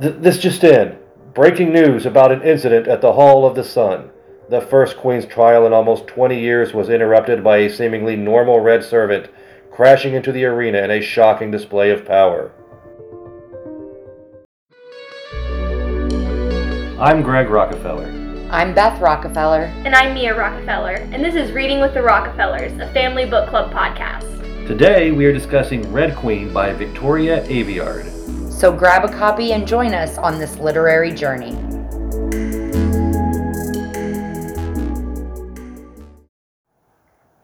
Th- this just in. Breaking news about an incident at the Hall of the Sun. The first Queen's trial in almost 20 years was interrupted by a seemingly normal red servant crashing into the arena in a shocking display of power. I'm Greg Rockefeller. I'm Beth Rockefeller. And I'm Mia Rockefeller, and this is Reading with the Rockefellers, a family book club podcast. Today we are discussing Red Queen by Victoria Aveyard. So grab a copy and join us on this literary journey.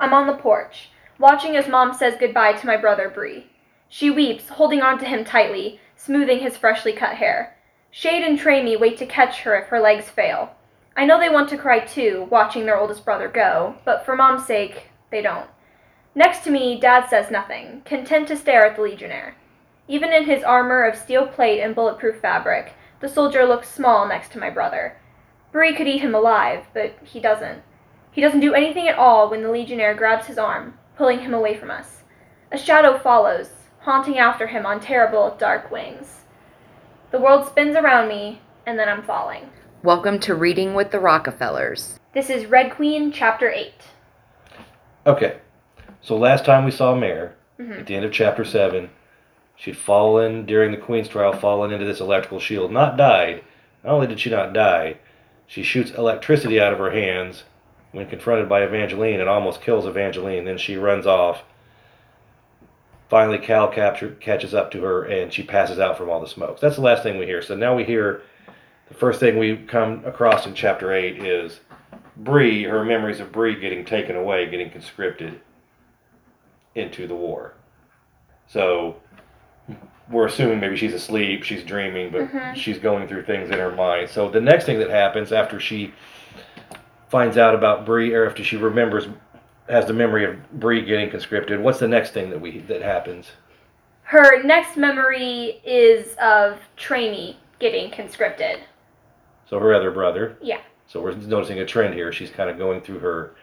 I'm on the porch, watching as Mom says goodbye to my brother Bree. She weeps, holding on to him tightly, smoothing his freshly cut hair. Shade and Tramy wait to catch her if her legs fail. I know they want to cry too, watching their oldest brother go, but for Mom's sake, they don't. Next to me, Dad says nothing, content to stare at the Legionnaire. Even in his armor of steel plate and bulletproof fabric, the soldier looks small next to my brother. Bree could eat him alive, but he doesn't. He doesn't do anything at all when the Legionnaire grabs his arm, pulling him away from us. A shadow follows, haunting after him on terrible, dark wings. The world spins around me, and then I'm falling. Welcome to Reading with the Rockefellers. This is Red Queen, Chapter 8. Okay, so last time we saw Mare, Mhm. at the end of chapter 7, she'd fallen during the Queen's trial, fallen into this electrical shield. Not died. Not only did she not die, she shoots electricity out of her hands when confronted by Evangeline and almost kills Evangeline. Then she runs off. Finally, Cal capture, catches up to her and she passes out from all the smokes. That's the last thing we hear. So now we hear the first thing we come across in chapter 8 is Bree, her memories of Bree getting taken away, getting conscripted into the war. So we're assuming maybe she's asleep, she's dreaming, but Mhm. she's going through things in her mind. So the next thing that happens after she finds out about Bree, or after she remembers, has the memory of Bree getting conscripted, what's the next thing that we that happens? Her next memory is of Tramy getting conscripted. So her other brother. Yeah. So we're noticing a trend here. She's kind of going through her.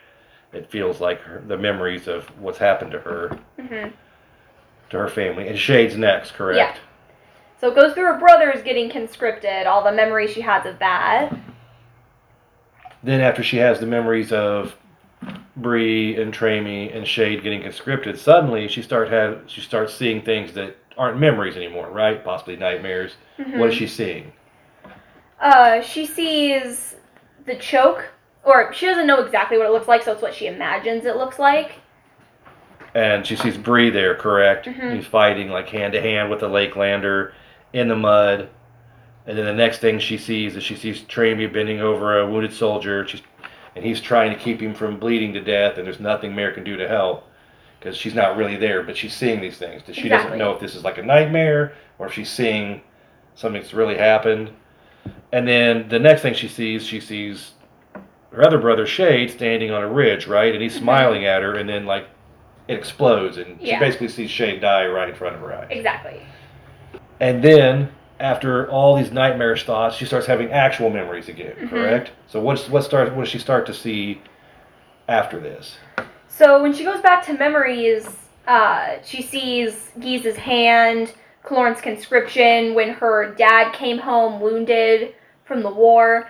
It feels like her, the memories of what's happened to her, hmm to her family, and Shade's next, correct? Yeah. So it goes through her brothers getting conscripted, all the memories she has of that. Then after she has the memories of Bree and Tramy and Shade getting conscripted, suddenly she start have she starts seeing things that aren't memories anymore, right? Possibly nightmares. What is she seeing? Uh, she sees the choke, or she doesn't know exactly what it looks like, so it's what she imagines it looks like. And she sees Bree there, correct? Mhm. He's fighting like hand to hand with the Lakelander in the mud. And then the next thing she sees is she sees Tramy bending over a wounded soldier. She's, and he's trying to keep him from bleeding to death, and there's nothing Mare can do to help because she's not really there, but she's seeing these things. She doesn't know if this is like a nightmare or if she's seeing something that's really happened. And then the next thing she sees, she sees her other brother Shade standing on a ridge, right? And he's Mhm. smiling at her, and then like it explodes, and she basically sees Shade die right in front of her eyes. Exactly. And then after all these nightmarish thoughts, she starts having actual memories again, Mhm. correct? So what's what starts what does she start to see after this? So when she goes back to memories, uh, she sees Gisa's hand, Kilorn's conscription, when her dad came home wounded from the war,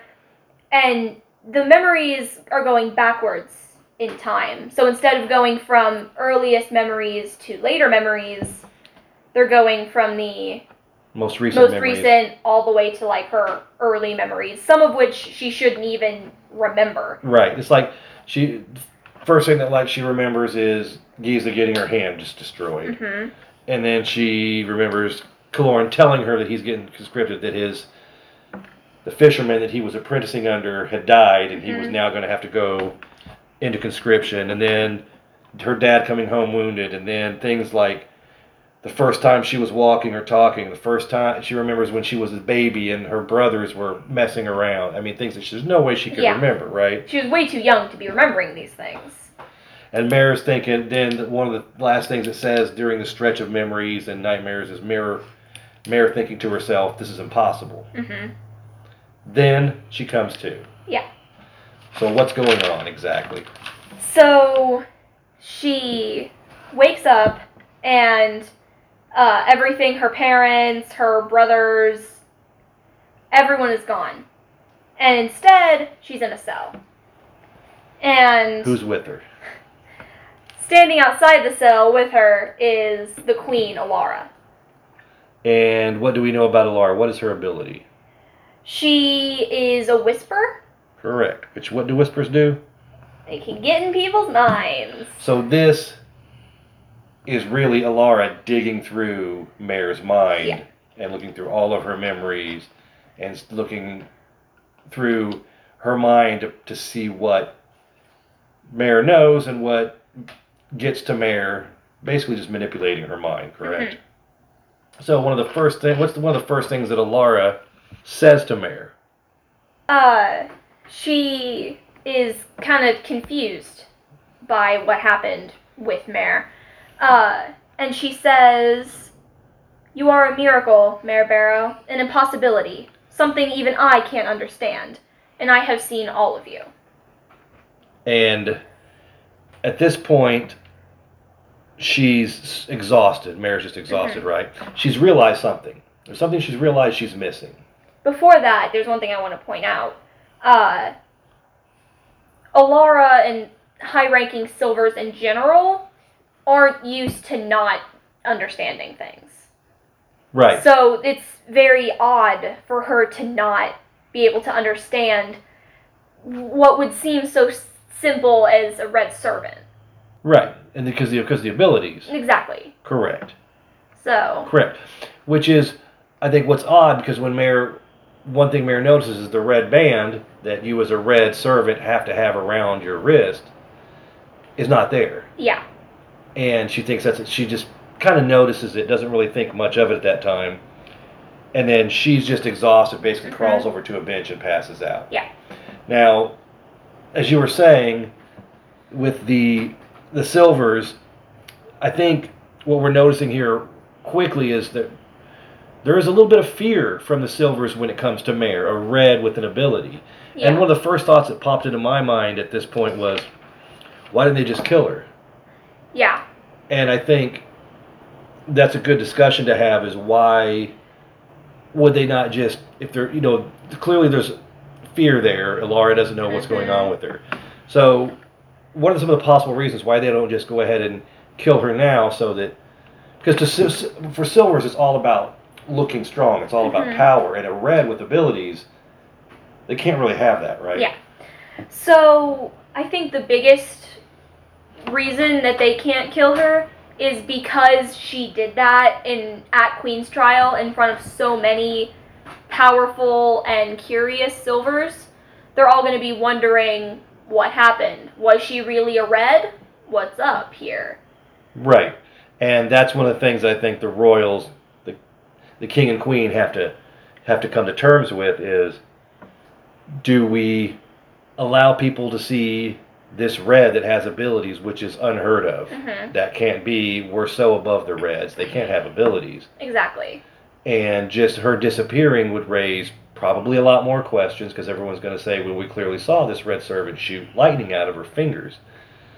and the memories are going backwards in time. So instead of going from earliest memories to later memories, they're going from the Most recent most memories. recent all the way to like her early memories, some of which she shouldn't even remember. Right. It's like she first thing that like she remembers is Gisa getting her hand just destroyed. hmm And then she remembers Kilorn telling her that he's getting conscripted, that his the fisherman that he was apprenticing under had died, and he was Mhm. now going to have to go into conscription. And then her dad coming home wounded, and then things like the first time she was walking or talking, the first time she remembers when she was a baby and her brothers were messing around. I mean, things that she, there's no way she could Yeah. remember, right? She was way too young to be remembering these things. And Mare's thinking, then one of the last things it says during the stretch of memories and nightmares is Mare, Mare thinking to herself, this is impossible. hmm Then she comes to. Yeah. So what's going on exactly? So she wakes up and uh, everything her parents, her brothers, everyone is gone. And instead, she's in a cell. And Who's with her? standing outside the cell with her is the queen, Elara. And what do we know about Elara? What is her ability? She is a whisper. Correct. Which what do whispers do? They can get in people's minds. So this is really Elara digging through Mare's mind Yeah. and looking through all of her memories and looking through her mind to, to see what Mare knows and what gets to Mare, basically just manipulating her mind, correct? So one of the first thing what's the, one of the first things that Elara says to Mare? Uh, she is kind of confused by what happened with Mare. Uh, and she says, You are a miracle, Mare Barrow, an impossibility, something even I can't understand, and I have seen all of you. And at this point, she's exhausted. Mare's just exhausted, right? She's realized something. There's something she's realized she's missing. Before that, there's one thing I want to point out. Uh, Elara and high ranking silvers in general aren't used to not understanding things. Right. So it's very odd for her to not be able to understand what would seem so simple as a red servant. right. And because the because the abilities. Exactly. Correct. So, Correct. Which is, I think, what's odd because when Mare, one thing Mare notices is the red band that you as a red servant have to have around your wrist is not there. yeah. and she thinks that's it. she just kind of notices it doesn't really think much of it at that time and then she's just exhausted basically Mhm. crawls over to a bench and passes out Yeah. now as you were saying with the the silvers i think what we're noticing here quickly is that there is a little bit of fear from the silvers when it comes to mare a red with an ability. Yeah. and one of the first thoughts that popped into my mind at this point was why didn't they just kill her? Yeah. and I think that's a good discussion to have is why would they not just if they're you know clearly there's fear there. Laura doesn't know what's going on mm-hmm. with her. So what are some of the possible reasons why they don't just go ahead and kill her now so that because to, for silvers it's all about looking strong it's all about Mhm. power and a red with abilities they can't really have that right Yeah. So I think the biggest reason that they can't kill her is because she did that in at Queen's trial in front of so many powerful and curious silvers. They're all going to be wondering what happened. Was she really a red? What's up here? Right. And that's one of the things I think the royals, the, king and queen have to have to come to terms with is do we allow people to see this red that has abilities which is unheard of. hmm That can't be we're so above the reds. They can't have abilities. Exactly. And just her disappearing would raise probably a lot more questions because everyone's going to say, well, we clearly saw this red servant shoot lightning out of her fingers.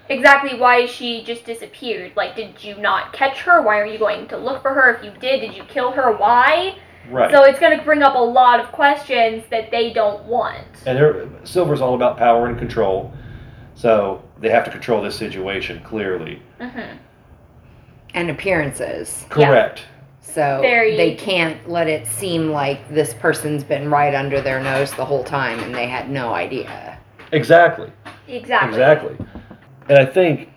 Exactly why she just disappeared. Like, did you not catch her? Why are you going to look for her? If you did, did you kill her? Why? Right. So it's going to bring up a lot of questions that they don't want. and silver's all about power and control so they have to control this situation clearly hmm and appearances. correct So Very- they can't let it seem like this person's been right under their nose the whole time and they had no idea. exactly Exactly. exactly and i think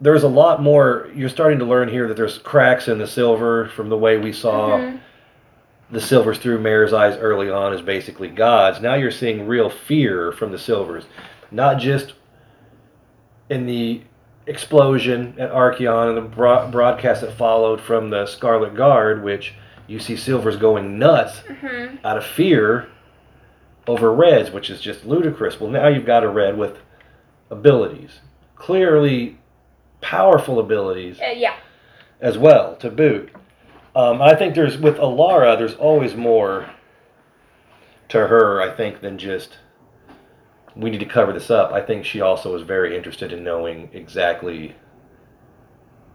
there's a lot more you're starting to learn here that there's cracks in the silver from the way we saw Mhm. the silvers through mare's eyes early on as basically gods now you're seeing real fear from the silvers not just in the explosion at Archeon and the bro- broadcast that followed from the Scarlet Guard, which you see Silver's going nuts Mhm. out of fear over Reds, which is just ludicrous. Well, now you've got a Red with abilities, clearly powerful abilities Uh, yeah. as well to boot. Um, I think there's with Elara, there's always more to her. I think than just we need to cover this up. I think she also is very interested in knowing exactly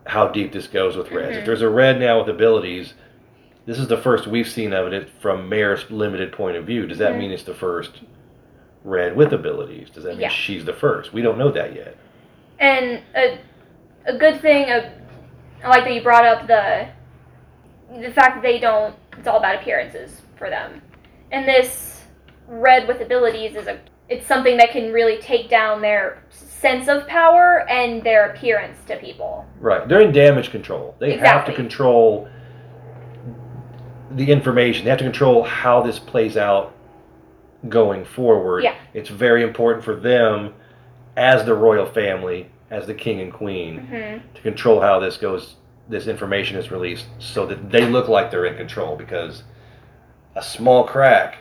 how deep this goes with reds. If Mhm. there's a red now with abilities, this is the first we've seen of it from Mare's limited point of view. Does that Mhm. mean it's the first red with abilities? Does that mean Yeah. she's the first? We don't know that yet. And a, a good thing, a, I like that you brought up the the fact that they don't. It's all about appearances for them. And this red with abilities is a. It's something that can really take down their sense of power and their appearance to people. Right. They're in damage control. They have to control the information. They have to control how this plays out going forward. Yeah. It's very important for them as the royal family, as the king and queen, hmm to control how this goes this information is released so that they look like they're in control because a small crack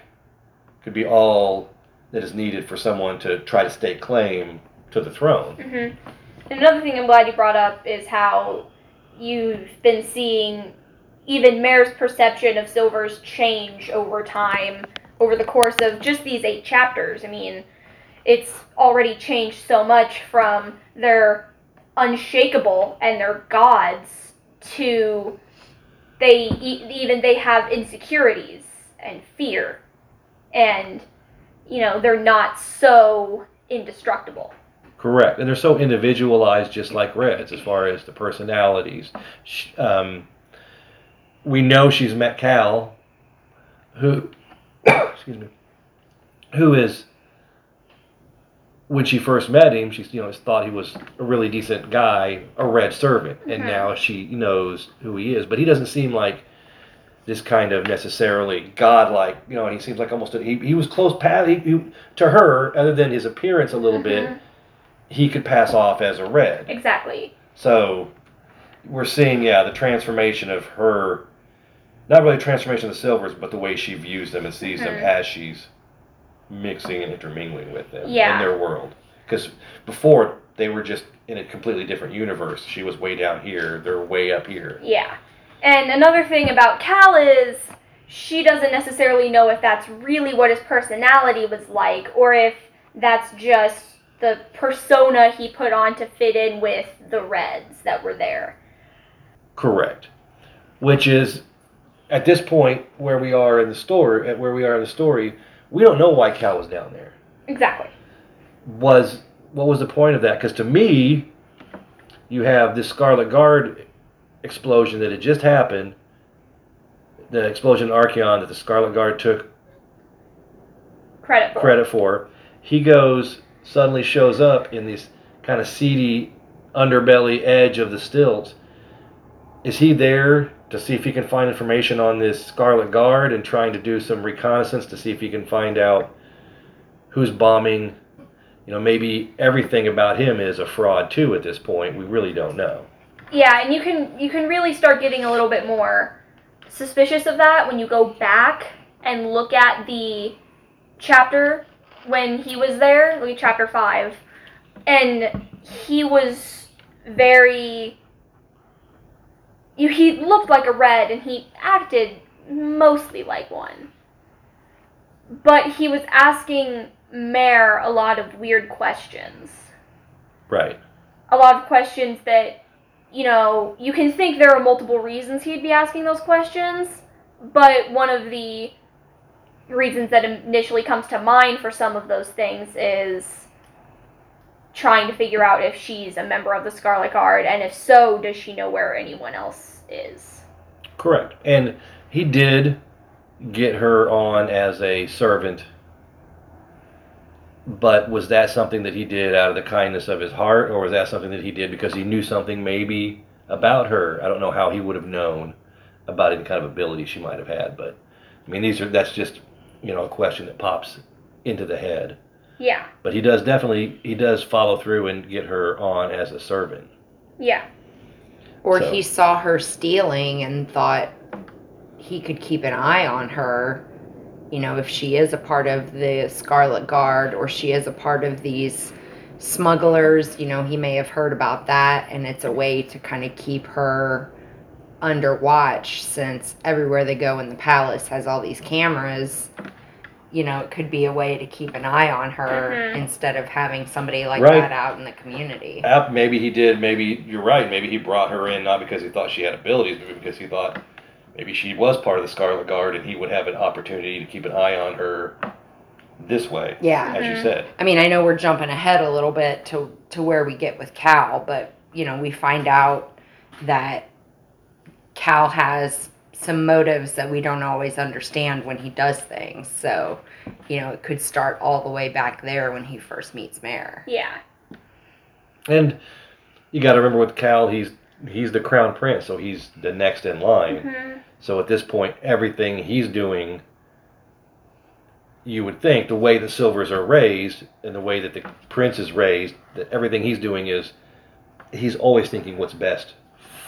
could be all that is needed for someone to try to stake claim to the throne. hmm And another thing I'm glad you brought up is how you've been seeing even Mare's perception of Silver's change over time, over the course of just these eight chapters. I mean, it's already changed so much from their unshakable and their gods to they even they have insecurities and fear and you know they're not so indestructible Correct, and they're so individualized, just like Reds, as far as the personalities. Um, we know she's met Cal, who, excuse me, who is, when she first met him, she you know thought he was a really decent guy, a Red servant, and Mhm. now she knows who he is. But he doesn't seem like this kind of necessarily godlike, you know. He seems like almost a, he he was close he, he, to her, other than his appearance a little bit Mhm. he could pass off as a red. exactly So we're seeing, yeah, the transformation of her, not really transformation of the silvers, but the way she views them and sees them Mhm. as she's mixing and intermingling with them Yeah. in their world. Because before they were just in a completely different universe. She was way down here, they're way up here. Yeah. And another thing about Cal is she doesn't necessarily know if that's really what his personality was like or if that's just the persona he put on to fit in with the Reds that were there. Correct. Which is, at this point where we are in the story, at where we are in the story, we don't know why Cal was down there. Exactly. was what was the point of that? Because to me, you have this Scarlet Guard explosion that had just happened, the explosion in Archeon that the Scarlet Guard took Credit for. credit for. He goes suddenly shows up in this kind of seedy underbelly edge of the stilts. Is he there to see if he can find information on this Scarlet Guard and trying to do some reconnaissance to see if he can find out who's bombing? You know, maybe everything about him is a fraud too at this point. We really don't know. Yeah, and you can you can really start getting a little bit more suspicious of that when you go back and look at the chapter when he was there, like chapter 5. And he was very you he looked like a red and he acted mostly like one. But he was asking Mare a lot of weird questions Right. a lot of questions that you know you can think there are multiple reasons he'd be asking those questions but one of the reasons that initially comes to mind for some of those things is trying to figure out if she's a member of the scarlet guard and if so does she know where anyone else is Correct. And he did get her on as a servant. But was that something that he did out of the kindness of his heart, or was that something that he did because he knew something maybe about her? I don't know how he would have known about any kind of ability she might have had, but I mean, these are that's just you know a question that pops into the head. Yeah But he does definitely he does follow through and get her on as a servant. yeah Or So- he saw her stealing and thought he could keep an eye on her. You know, if she is a part of the Scarlet Guard or she is a part of these smugglers, you know, he may have heard about that and it's a way to kind of keep her under watch since everywhere they go in the palace has all these cameras. You know, it could be a way to keep an eye on her Mhm. instead of having somebody like Right. that out in the community. App, maybe he did. Maybe you're right. Maybe he brought her in not because he thought she had abilities, but because he thought maybe she was part of the Scarlet Guard and he would have an opportunity to keep an eye on her this way, Yeah. as you Mhm. said. I mean, I know we're jumping ahead a little bit to to where we get with Cal, but you know, we find out that Cal has some motives that we don't always understand when he does things. So, you know, it could start all the way back there when he first meets Mare. Yeah. And you got to remember with Cal, he's he's the crown prince, so he's the next in line. hmm So at this point, everything he's doing, you would think the way the silvers are raised and the way that the prince is raised, that everything he's doing is he's always thinking what's best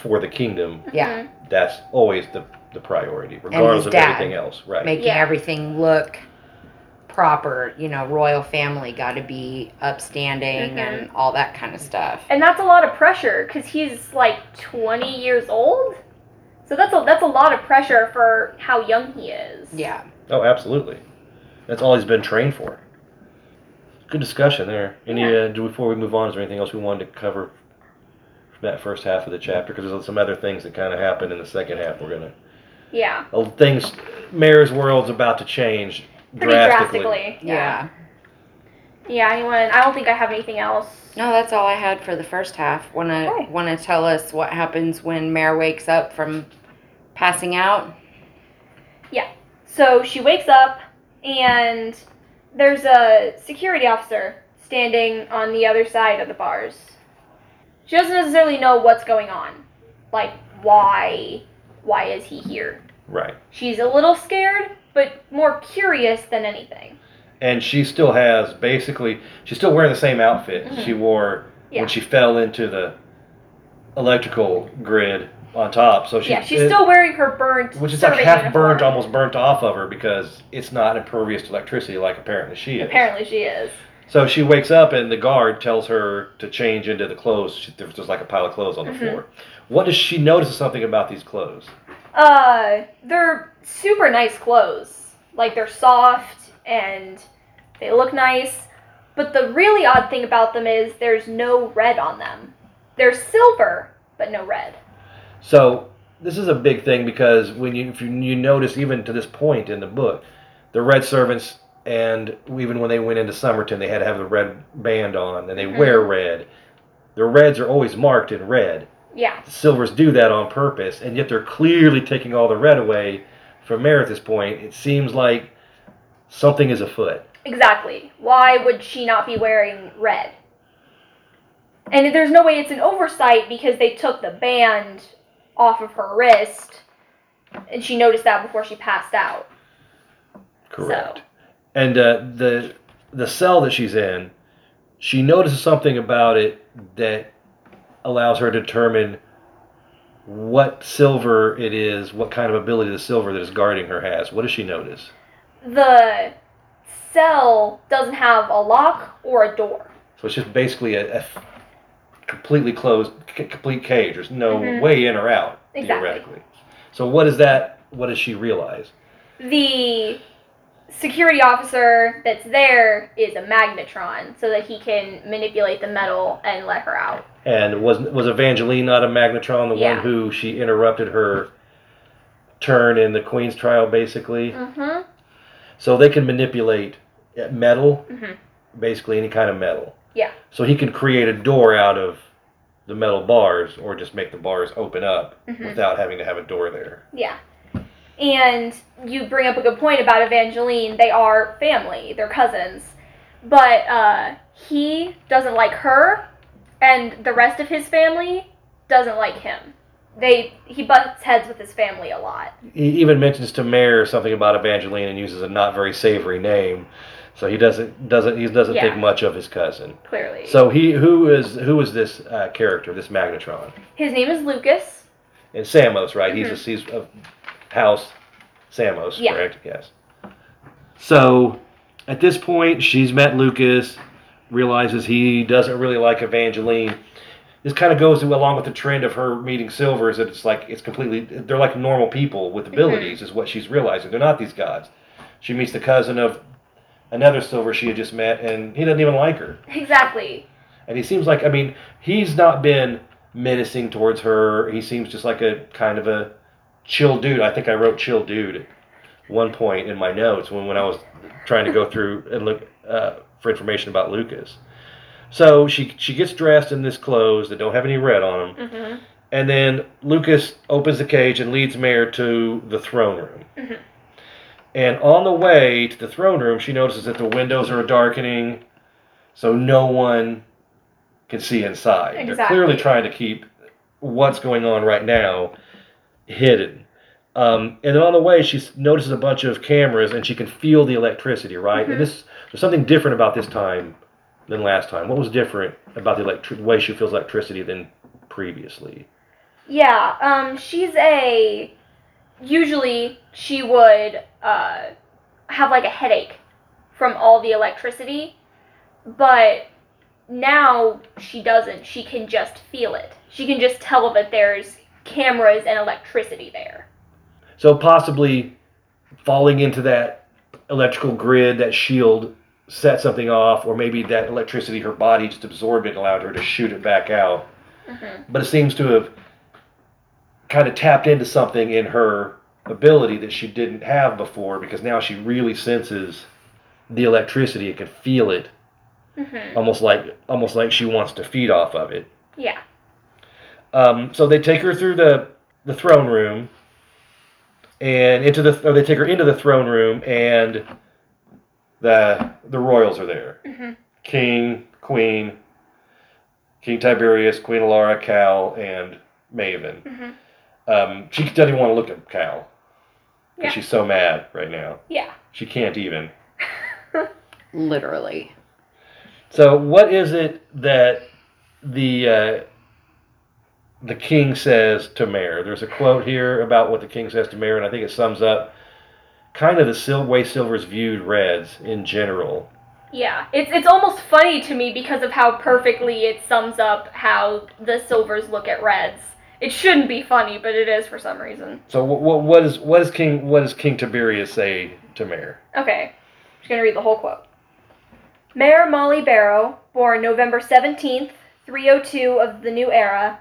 for the kingdom. Yeah. That's always the the priority, regardless of dad. everything else. Right. Making Yeah. everything look proper, you know, royal family got to be upstanding Mhm. and all that kind of stuff. And that's a lot of pressure because he's like 20 years old. So that's a that's a lot of pressure for how young he is. Yeah. oh, absolutely. That's all he's been trained for. Good discussion there. Any Yeah. uh, before we move on? Is there anything else we wanted to cover from that first half of the chapter? Because there's some other things that kind of happen in the second half. We're gonna Yeah. uh, things. Mare's world's about to change Pretty drastically. drastically. Yeah. Yeah. Anyone? I don't think I have anything else. No, that's all I had for the first half. Wanna Okay. wanna tell us what happens when Mare wakes up from passing out? Yeah. So she wakes up and there's a security officer standing on the other side of the bars. She doesn't necessarily know what's going on. Like why why is he here? Right. She's a little scared, but more curious than anything. And she still has basically she's still wearing the same outfit Mhm. she wore Yeah. when she fell into the electrical grid on top. So she yeah, she's it- still wearing her burnt which is like half uniform. burnt, almost burnt off of her because it's not impervious to electricity like apparently she is. Apparently she is. So she wakes up and the guard tells her to change into the clothes. She, there's just like a pile of clothes on the Mhm. floor. What does she notice something about these clothes? Uh, they're super nice clothes. Like they're soft and they look nice. But the really odd thing about them is there's no red on them. They're silver, but no red. So this is a big thing because when you if you, you notice even to this point in the book, the red servants and even when they went into Summerton, they had to have the red band on and they Mhm. wear red. The reds are always marked in red. Yeah. The silvers do that on purpose, and yet they're clearly taking all the red away from Mare at this point. It seems like something is afoot. Exactly. Why would she not be wearing red? And there's no way it's an oversight because they took the band off of her wrist and she noticed that before she passed out. Correct. So. And uh, the the cell that she's in, she notices something about it that allows her to determine what silver it is, what kind of ability the silver that is guarding her has. What does she notice? The cell doesn't have a lock or a door. So it's just basically a, a completely closed, c- complete cage. There's no Mhm. way in or out Exactly. theoretically. So what is that? What does she realize? The security officer that's there is a magnetron so that he can manipulate the metal and let her out. And was was Evangeline not a magnetron, the Yeah. one who she interrupted her turn in the Queen's trial, basically? Mm-hmm. So they can manipulate uh, metal, Mhm. basically any kind of metal. Yeah. So he can create a door out of the metal bars, or just make the bars open up Mhm. without having to have a door there. Yeah. And you bring up a good point about Evangeline. They are family, they're cousins. But uh, he doesn't like her, and the rest of his family doesn't like him. They he butts heads with his family a lot. He even mentions to Mare something about Evangeline and uses a not very savory name. So he doesn't doesn't he doesn't Yeah. think much of his cousin. Clearly. So he who is who is this uh, character, this magnetron? his name is Lucas. And Samos, right? He's Mhm. a he's of House Samos, Yeah. correct? Yes. So at this point, she's met Lucas, realizes he doesn't really like Evangeline. This kind of goes along with the trend of her meeting Silvers. That it's like it's completely they're like normal people with mm-hmm. abilities, is what she's realizing. They're not these gods. She meets the cousin of another Silver she had just met, and he doesn't even like her. Exactly. And he seems like, I mean, he's not been menacing towards her. He seems just like a kind of a chill dude. I think I wrote chill dude at one point in my notes when, when I was trying to go through and look uh, for information about Lucas. So she she gets dressed in this clothes that don't have any red on them, Mhm. and then Lucas opens the cage and leads Mare to the throne room. Mhm. And on the way to the throne room, she notices that the windows are darkening, so no one can see inside. They're clearly trying to keep what's going on right now hidden. Um, and then on the way, she notices a bunch of cameras, and she can feel the electricity. Right, Mhm. and this there's something different about this time than last time. What was different about the electric way she feels electricity than previously? Yeah, um, she's a. Usually, she would uh, have like a headache from all the electricity, but now she doesn't. She can just feel it. She can just tell that there's cameras and electricity there. So possibly falling into that electrical grid, that shield set something off, or maybe that electricity her body just absorbed it and allowed her to shoot it back out. hmm But it seems to have kind of tapped into something in her ability that she didn't have before because now she really senses the electricity and can feel it hmm almost like almost like she wants to feed off of it. Yeah. Um, so they take her through the the throne room, and into the or they take her into the throne room, and the the royals are there: hmm King, Queen, King Tiberias, Queen Elara, Cal, and Maven. hmm Um, she doesn't even want to look at Cal because Yeah. she's so mad right now. Yeah. She can't even. Literally. So, what is it that the uh, the king says to Mare. There's a quote here about what the king says to Mare, and I think it sums up kind of the sil- way Silver's viewed Reds in general. Yeah, it's it's almost funny to me because of how perfectly it sums up how the silvers look at reds. It shouldn't be funny, but it is for some reason. So, what, what is what is King what does King Tiberias say to Mare? Okay, just gonna read the whole quote. Mayor Molly Barrow, born November 17th, 302 of the New Era,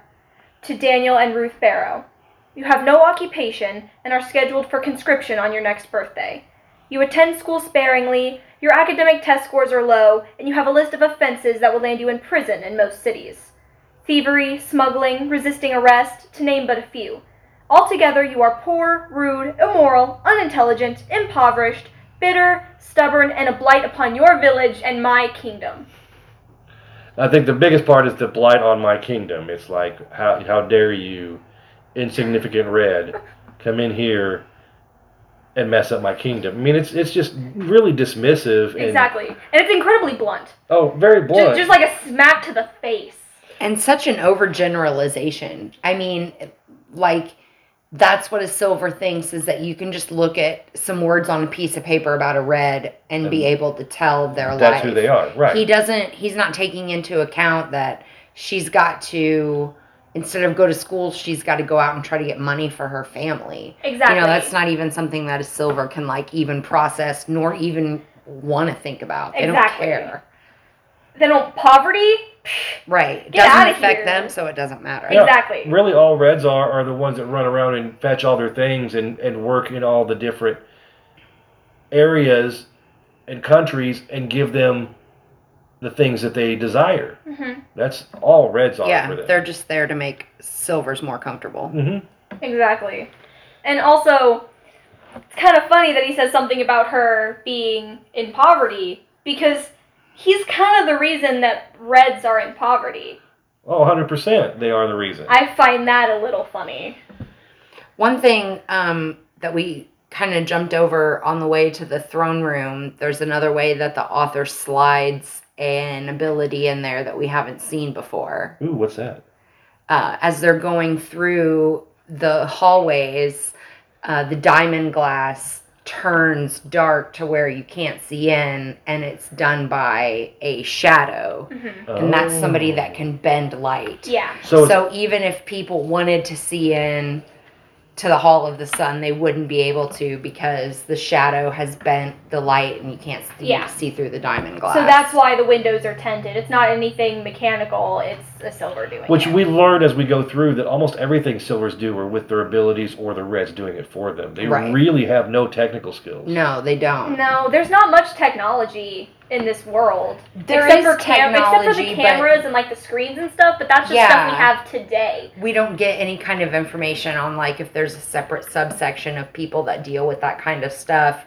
to Daniel and Ruth Barrow. You have no occupation and are scheduled for conscription on your next birthday. You attend school sparingly, your academic test scores are low, and you have a list of offenses that will land you in prison in most cities thievery, smuggling, resisting arrest, to name but a few. Altogether, you are poor, rude, immoral, unintelligent, impoverished, bitter, stubborn, and a blight upon your village and my kingdom. I think the biggest part is the blight on my kingdom. It's like how how dare you, insignificant Red, come in here and mess up my kingdom. I mean, it's it's just really dismissive and Exactly. And it's incredibly blunt. oh, very Ju- blunt. Just, like a smack to the face. And such an overgeneralization. I mean, like, that's what a silver thinks is that you can just look at some words on a piece of paper about a red and be able to tell their life. That's who they are, right? He doesn't, he's not taking into account that she's got to, instead of go to school, she's got to go out and try to get money for her family. Exactly. You know, that's not even something that a silver can, like, even process nor even want to think about. They Exactly. don't care. Then oh, poverty? Right. It Get doesn't outta affect here. them, so it doesn't matter. Yeah. Exactly. really all Reds are are the ones that run around and fetch all their things and and work in all the different areas and countries and give them the things that they desire. hmm That's all Reds are Yeah, for them. they're just there to make silvers more comfortable. hmm Exactly. And also, it's kind of funny that he says something about her being in poverty because he's kind of the reason that Reds are in poverty. Oh, 100%. They are the reason. I find that a little funny. One thing um, that we kind of jumped over on the way to the throne room, there's another way that the author slides an ability in there that we haven't seen before. Ooh, what's that? Uh, as they're going through the hallways, uh, the diamond glass turns dark to where you can't see in, and it's done by a shadow. hmm And that's somebody Oh. that can bend light. Yeah. So, So even if people wanted to see in, to the Hall of the Sun, they wouldn't be able to because the shadow has bent the light and you can't see, Yeah. see through the diamond glass. So that's why the windows are tinted. It's not anything mechanical. It's a silver doing Which it. we learn as we go through that almost everything silvers do are with their abilities or the reds doing it for them. They Right. really have no technical skills. No, they don't. No, there's not much technology in this world. There except is for cam- except for technology, the but- cameras and like the screens and stuff, but that's just stuff Yeah. we have today. we don't get any kind of information on like if there's a separate subsection of people that deal with that kind of stuff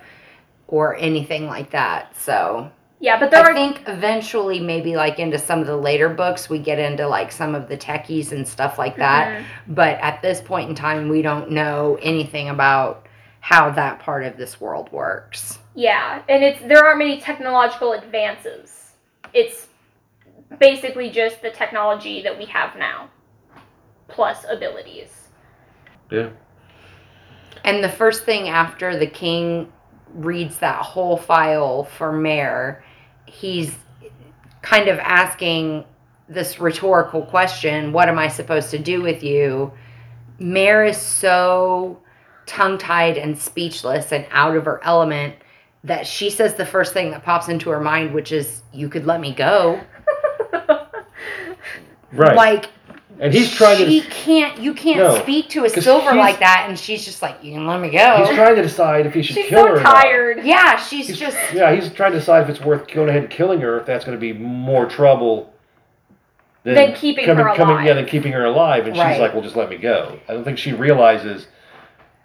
or anything like that. So Yeah, but there I are think eventually maybe like into some of the later books we get into like some of the techies and stuff like that. Mhm. But at this point in time we don't know anything about how that part of this world works. Yeah, and it's there aren't many technological advances. It's basically just the technology that we have now, plus abilities. Yeah. And the first thing after the king reads that whole file for Mare, he's kind of asking this rhetorical question What am I supposed to do with you? Mare is so tongue tied and speechless and out of her element that she says the first thing that pops into her mind, which is, You could let me go. Right. Like, and he's trying she to can't, you can't No, speak to a 'cause silver she's- like that. And she's just like, You can let me go. he's trying to decide if he should She's kill her so or not. tired. Yeah, she's He's- just Yeah, he's trying to decide if it's worth going ahead and killing her, if that's going to be more trouble than, Than keeping coming, her coming, yeah, alive. than keeping her alive. And Right. she's like, "Well, just let me go." I don't think she realizes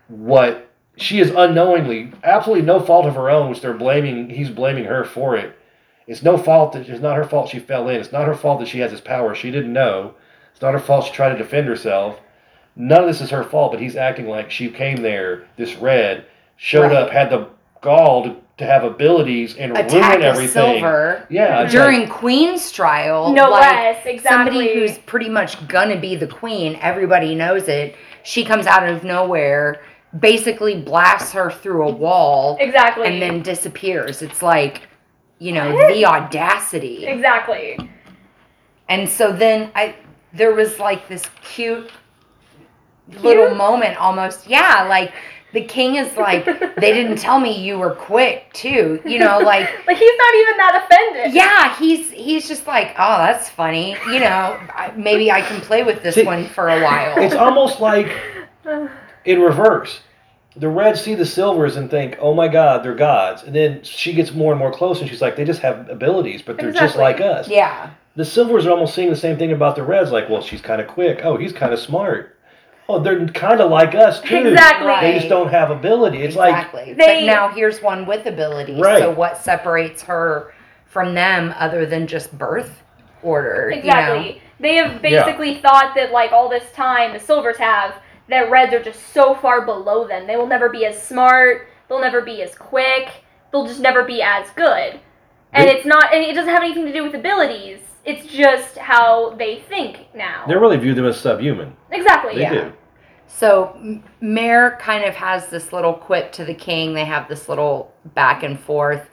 what she is unknowingly, absolutely no fault of her own, which they're blaming. He's blaming her for it. It's no fault that it's not her fault she fell in. It's not her fault that she has this power. She didn't know. It's not her fault she tried to defend herself. None of this is her fault. But he's acting like she came there, this red, showed Right. up, had the gall to, to have abilities and attack ruin everything. silver Yeah, it's during Queen's trial. No like, less, exactly. Somebody who's pretty much gonna be the queen. Everybody knows it. She comes out of nowhere, basically blasts her through a wall, exactly. and then disappears. It's like, you know, the audacity. exactly. And so then I there was like this cute little moment almost. Yeah, like the king is like, they didn't tell me you were quick too. You know, like like he's not even that offended. yeah, he's he's just like, oh, that's funny. You know, maybe I can play with this See, one for a while. it's almost like in reverse. The Reds see the Silvers and think, "Oh my God, they're gods." And then she gets more and more close, and she's like, "They just have abilities, but they're just like us." yeah, The Silvers are almost saying the same thing about the Reds. Like, well, she's kind of quick. Oh, he's kind of smart. Oh, they're kind of like us too. Exactly. They just don't have ability. It's like exactly. They- but now here's one with abilities. Right. So what separates her from them other than just birth order? you know? Exactly. They have basically thought that like all this time the silvers have that reds are just so far below them. They will never be as smart. They'll never be as quick. They'll just never be as good. And They- it's not. And it doesn't have anything to do with abilities. It's just how they think now. they really view them as subhuman. exactly. They Yeah. do. So M- Mare kind of has this little quip to the king. They have this little back and forth.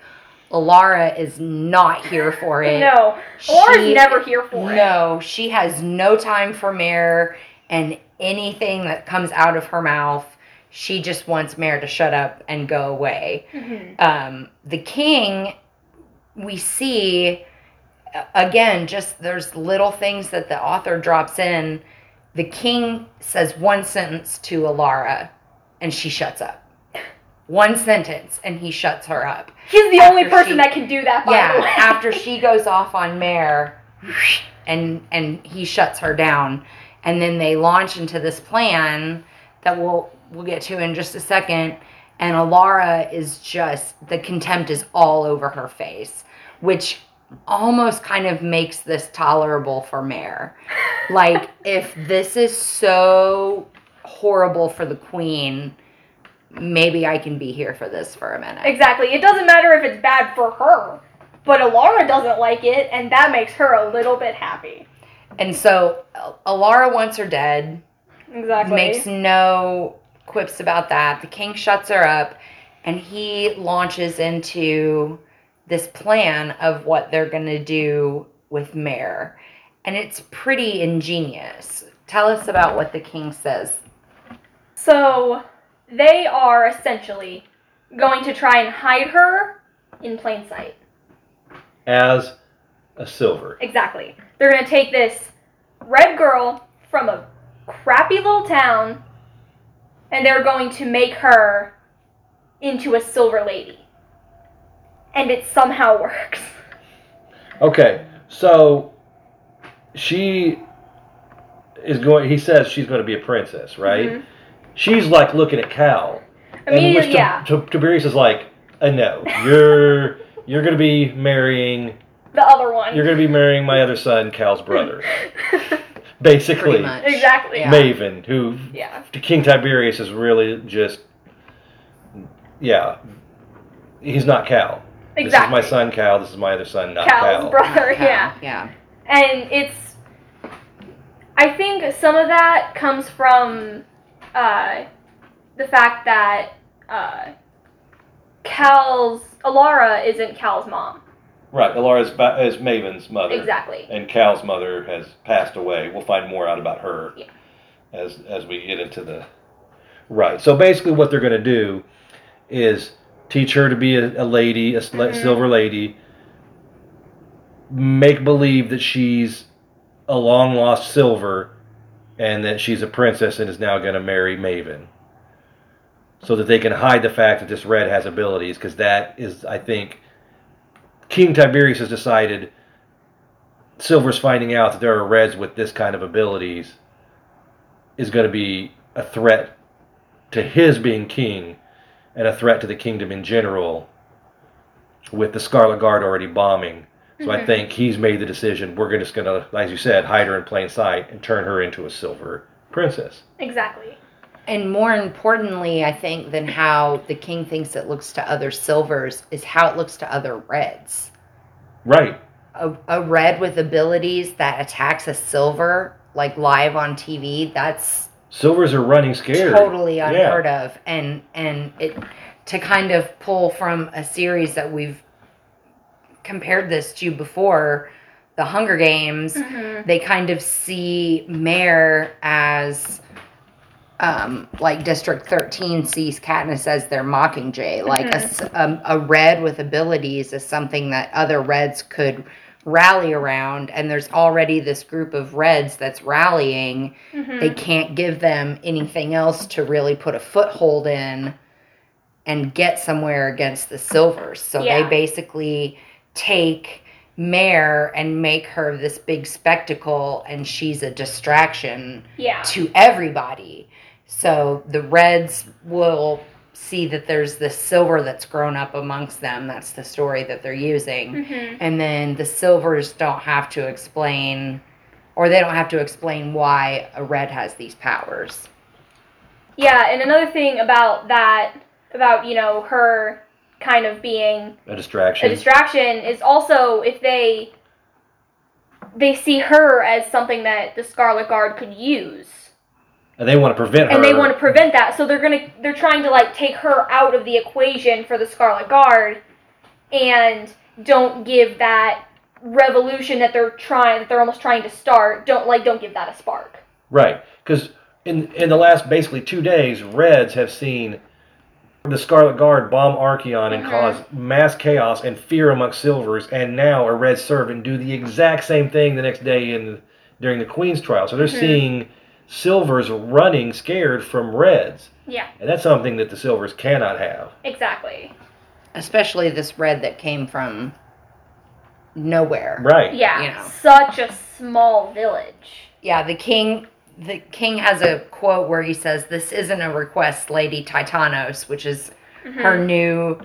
Elara is not here for it. No. Or She- is never here for it. No, she has no time for Mare and anything that comes out of her mouth. She just wants Mare to shut up and go away. Mhm. Um, the king, we see a- again, just there's little things that the author drops in. The king says one sentence to Elara and she shuts up. One sentence and he shuts her up. He's the After only person she- that can do that. By the Yeah, after she goes off on Mare and and he shuts her down and then they launch into this plan that we'll we'll get to in just a second and Elara is just the contempt is all over her face which almost kind of makes this tolerable for Mare. Like if this is so horrible for the queen, maybe I can be here for this for a minute. Exactly. It doesn't matter if it's bad for her, but Elara doesn't like it, and that makes her a little bit happy. And so Elara wants her dead, Exactly. makes no quips about that. The king shuts her up, and he launches into this plan of what they're going to do with Mare. And it's pretty ingenious. Tell us about what the king says. So they are essentially going to try and hide her in plain sight. As a silver. Exactly. They're going to take this red girl from a crappy little town and they're going to make her into a silver lady. And it somehow works. Okay, so she is going. He says she's going to be a princess, right? Mhm. She's like looking at Cal, and Immediately, which yeah. T- Tiberias is like, uh, "No, you're you're going to be marrying. The other one. You're going to be marrying my other son, Cal's brother, basically." Exactly. Yeah. Maven, who yeah. King Tiberias is really just, yeah, he's not Cal. Exactly. This is my son Cal. This is my other son, not Cal's Cal. brother, Cal, yeah. Yeah. And it's. I think some of that comes from uh, the fact that uh, Cal's. Elara isn't Cal's mom. Right, Elara is, is Maven's mother. Exactly. And Cal's mother has passed away. We'll find more out about her Yeah. as as we get into the right. So basically, what they're going to do is teach her to be a, a lady, a Mhm. silver lady. Make believe that she's a long lost silver, and that she's a princess and is now going to marry Maven. So that they can hide the fact that this red has abilities, because that is, I think, King Tiberias has decided Silver's finding out that there are Reds with this kind of abilities is going to be a threat to his being king and a threat to the kingdom in general with the Scarlet Guard already bombing. So I Mhm. think he's made the decision we're just going to, as you said, hide her in plain sight and turn her into a silver princess. Exactly. And more importantly, I think, than how the king thinks it looks to other silvers is how it looks to other reds. Right. A, a red with abilities that attacks a silver, like live on TV, that's Silvers are running scared. totally Yeah. unheard of. And and it to kind of pull from a series that we've compared this to before, the Hunger Games Mhm. they kind of see Mare as um, like District 13 sees Katniss as their Mockingjay. Like a s- um, a, red with abilities is something that other reds could rally around. And there's already this group of reds that's rallying. Mhm. They can't give them anything else to really put a foothold in and get somewhere against the silvers. So Yeah. they basically take Mare and make her this big spectacle, and she's a distraction Yeah. to everybody. So the Reds will see that there's this silver that's grown up amongst them. That's the story that they're using. hmm And then the silvers don't have to explain, or they don't have to explain why a red has these powers. Yeah, and another thing about that, about, you know, her kind of being A distraction. a distraction. distraction is also if they they see her as something that the Scarlet Guard could use. And they want to prevent her. And they want to prevent that, so they're gonna they're trying to like take her out of the equation for the Scarlet Guard and don't give that revolution that they're trying that they're almost trying to start, don't like don't give that a spark. Right, because in in the last basically two days, Reds have seen the Scarlet Guard bomb Archeon and Mhm. cause mass chaos and fear amongst Silvers, and now a Red servant do the exact same thing the next day in during the Queen's trial. So they're Mhm. seeing Silvers running scared from Reds, Yeah, and that's something that the Silvers cannot have. exactly. Especially this red that came from nowhere. Right. Yeah, You know. such a small village. Yeah, the king the king has a quote where he says, This isn't a request, Lady Titanos, which is her Mhm. new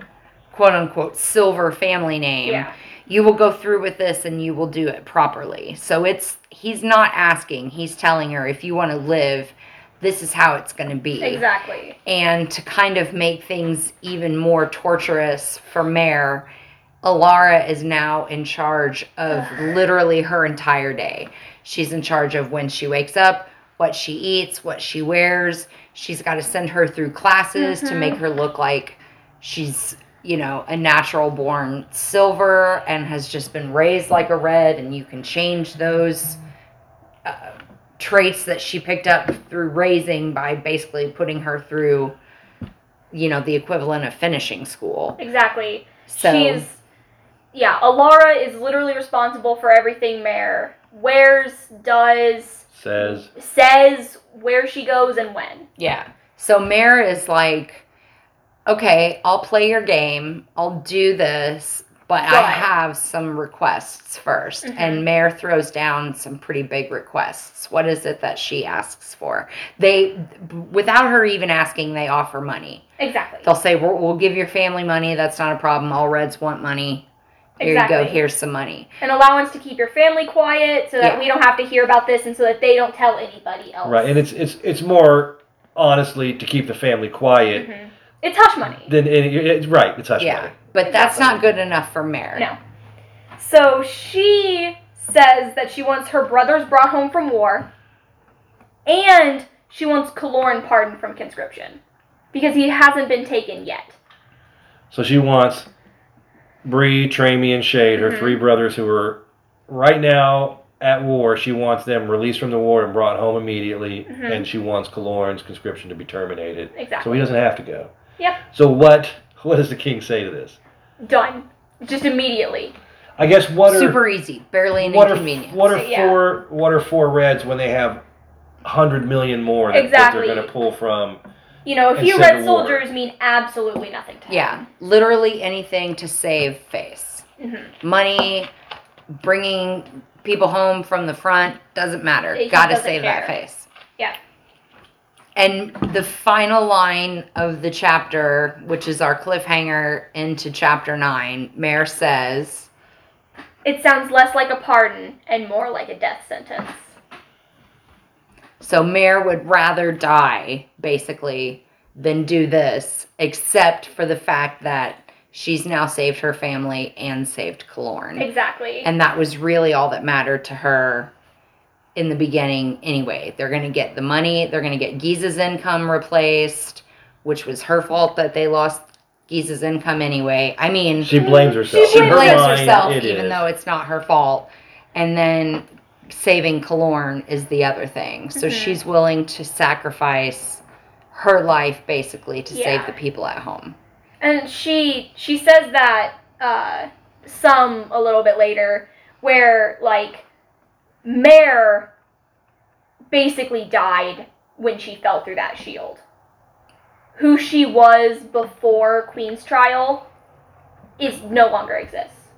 quote unquote silver family name. Yeah. You will go through with this and you will do it properly. So it's he's not asking, he's telling her if you want to live, this is how it's gonna be. Exactly. And to kind of make things even more torturous for Mare, Elara is now in charge of literally her entire day. She's in charge of when she wakes up, what she eats, what she wears. She's got to send her through classes to Mhm. make her look like she's, you know, a natural born silver and has just been raised like a red, and you can change those uh, traits that she picked up through raising by basically putting her through, you know, the equivalent of finishing school. Exactly. So She's yeah, Elara is literally responsible for everything Mare wears, does, Says says, where she goes and when. yeah. So Mare is like, okay, I'll play your game. I'll do this, but I But- have some requests 1st Mhm. And Mare throws down some pretty big requests. What is it that she asks for? They, without her even asking, they offer money. Exactly. They'll say, we'll, we'll give your family money. That's not a problem. All Reds want money. Here you go. Here's some money. An allowance to keep your family quiet so that Yeah. we don't have to hear about this and so that they don't tell anybody else. right, and it's it's it's more honestly to keep the family quiet Mhm. It's hush money. than it, it's right. It's hush yeah. money. But that's not good enough for Mare. No. So she says that she wants her brothers brought home from war, and she wants Kilorn pardoned from conscription because he hasn't been taken yet. So she wants Bree, Tramy, and Shade, her Mhm. three brothers who are right now at war. She wants them released from the war and brought home immediately, Mhm. and she wants Kilorn's conscription to be terminated, Exactly. so he doesn't have to go. Yep. So what what does the king say to this? Done. Just immediately. I guess what are Super easy. Barely an what are what are So, yeah. four what are four reds when they have hundred million more that, that they're going to pull from? You know, a few red soldiers mean absolutely nothing to Yeah, him. literally anything to save face. Mhm. Money, bringing people home from the front doesn't matter. He Got to doesn't save that face. Yeah. And the final line of the chapter, which is our cliffhanger into chapter nine, Mare says, It sounds less like a pardon and more like a death sentence. so Mare would rather die, basically, than do this, except for the fact that she's now saved her family and saved Kilorn. Exactly. And that was really all that mattered to her in the beginning anyway. They're going to get the money, they're going to get Gisa's income replaced, which was her fault that they lost Gisa's income anyway. I mean, She blames herself. she In her blames mind, herself it even is. though it's not her fault. And then saving Kilorn is the other thing. So Mhm. she's willing to sacrifice her life basically to Yeah. save the people at home. And she she says that uh, some a little bit later, where like Mare basically died when she fell through that shield. Who she was before Queen's trial is no longer exists.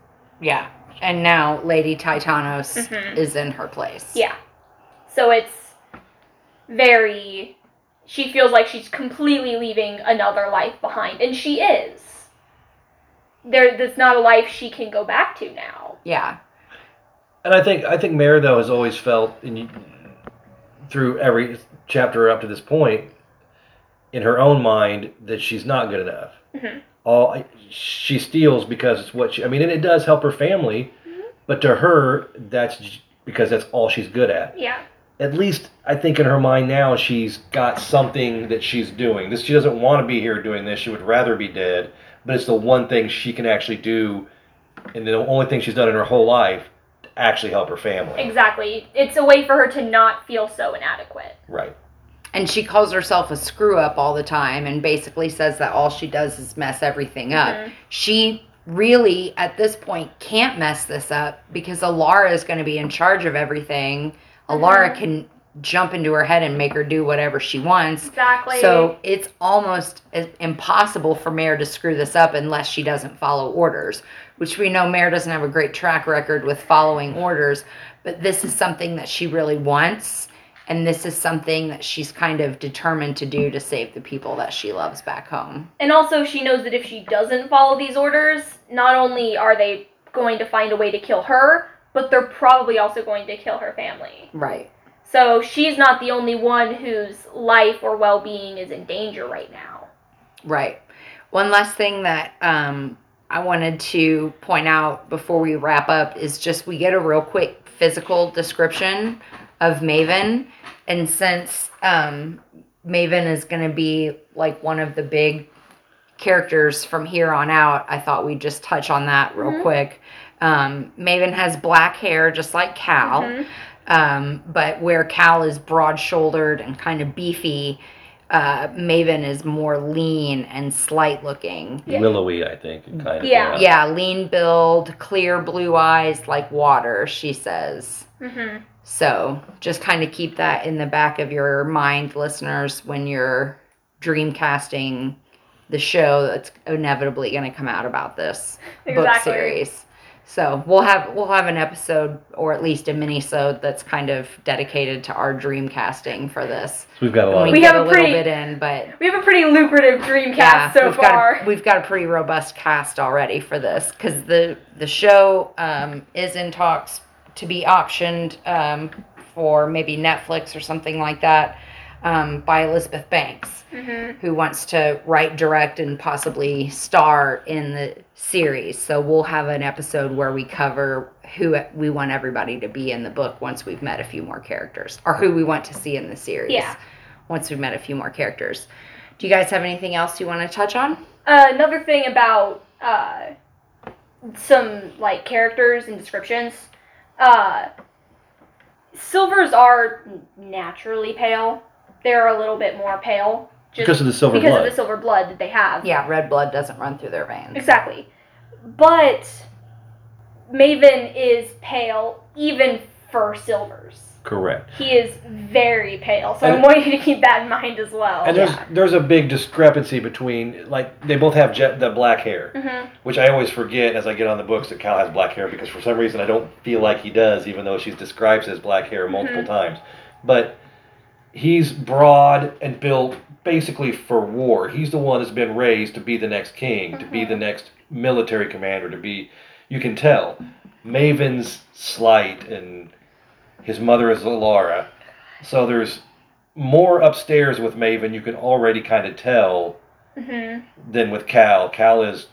Yeah. And now Lady Titanos Mhm. is in her place. Yeah. So it's very she feels like she's completely leaving another life behind and she is. There that's not a life she can go back to now. Yeah. And I think I think Mare though has always felt you- through every chapter up to this point in her own mind that she's not good enough. Mhm. All she steals because it's what she. I mean, and it does help her family, but to her, that's because that's all she's good at. Yeah. At least I think in her mind now, she's got something that she's doing. This she doesn't want to be here doing this. She would rather be dead, but it's the one thing she can actually do, and the only thing she's done in her whole life actually help her family. Exactly. It's a way for her to not feel so inadequate. Right. And she calls herself a screw up all the time and basically says that all she does is mess everything up. Mhm. She really, at this point, can't mess this up because Elara is going to be in charge of everything. Elara Mhm. can jump into her head and make her do whatever she wants. Exactly. So it's almost impossible for Mare to screw this up unless she doesn't follow orders, which we know Mare doesn't have a great track record with following orders. But this is something that she really wants, and this is something that she's kind of determined to do to save the people that she loves back home. and also she knows that if she doesn't follow these orders, not only are they going to find a way to kill her, but they're probably also going to kill her family. Right. So she's not the only one whose life or well-being is in danger right now. Right. One last thing that um, I wanted to point out before we wrap up is just we get a real quick physical description of Maven. And since um, Maven is going to be like one of the big characters from here on out, I thought we'd just touch on that real Mhm. quick. Um, Maven has black hair, just like Cal. Mhm. Um, but where Cal is broad shouldered and kind of beefy, uh, Maven is more lean and slight looking. Yeah. Willowy, I think, kind of. Yeah. Yeah, lean build, clear blue eyes like water, she says. hmm So just kind of keep that in the back of your mind, listeners, when you're dreamcasting the show that's inevitably going to come out about this book series. So we'll have we'll have an episode or at least a mini-sode that's kind of dedicated to our dream casting for this. So we've got a lot we, We have a a little bit in, but We have a pretty lucrative Dreamcast yeah, so we've far. got a, we've got a pretty robust cast already for this because the the show um, is in talks to be optioned um, for maybe Netflix or something like that um, by Elizabeth Banks, hmm who wants to write, direct, and possibly star in the series. So we'll have an episode where we cover who we want everybody to be in the book once we've met a few more characters, or who we want to see in the series. Yeah. Once we've met a few more characters. Do you guys have anything else you want to touch on? Uh, another thing about uh, some like characters and descriptions. Uh, silvers are naturally pale. They're a little bit more pale just because of the silver because blood. of the silver blood that they have. Yeah, red blood doesn't run through their veins. Exactly. But Maven is pale even for silvers. Correct. He is very pale, so And- I want you to keep that in mind as well. And there's there's a big discrepancy between like they both have jet the black hair, hmm which I always forget as I get on the books that Cal has black hair because for some reason I don't feel like he does, even though she describes his black hair multiple Mhm. times. But he's broad and built basically for war. He's the one that's been raised to be the next king, to be the next military commander, to be. You can tell, Maven's slight and his mother is Elara. So there's more upstairs with Maven. You can already kind of tell hmm than with Cal. Cal is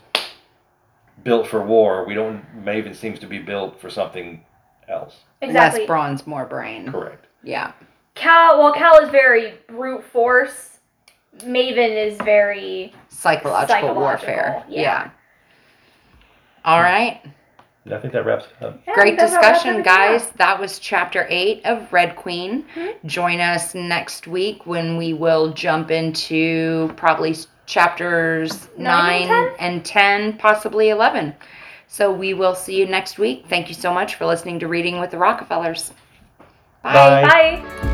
built for war. We don't. Maven seems to be built for something else. Exactly. Less bronze, more brain. Correct. Yeah. Cal, while Cal is very brute force, Maven is very Psychological, Psychological, warfare. yeah. Yeah. All right. I think that wraps it up. Yeah, Great that's how that's discussion, everything guys. else. That was chapter eight of Red Queen. Mhm. Join us next week when we will jump into probably chapters Nine nine, and and 10, possibly 11. So we will see you next week. Thank you so much for listening to Reading with the Rockefellers. Bye. Bye.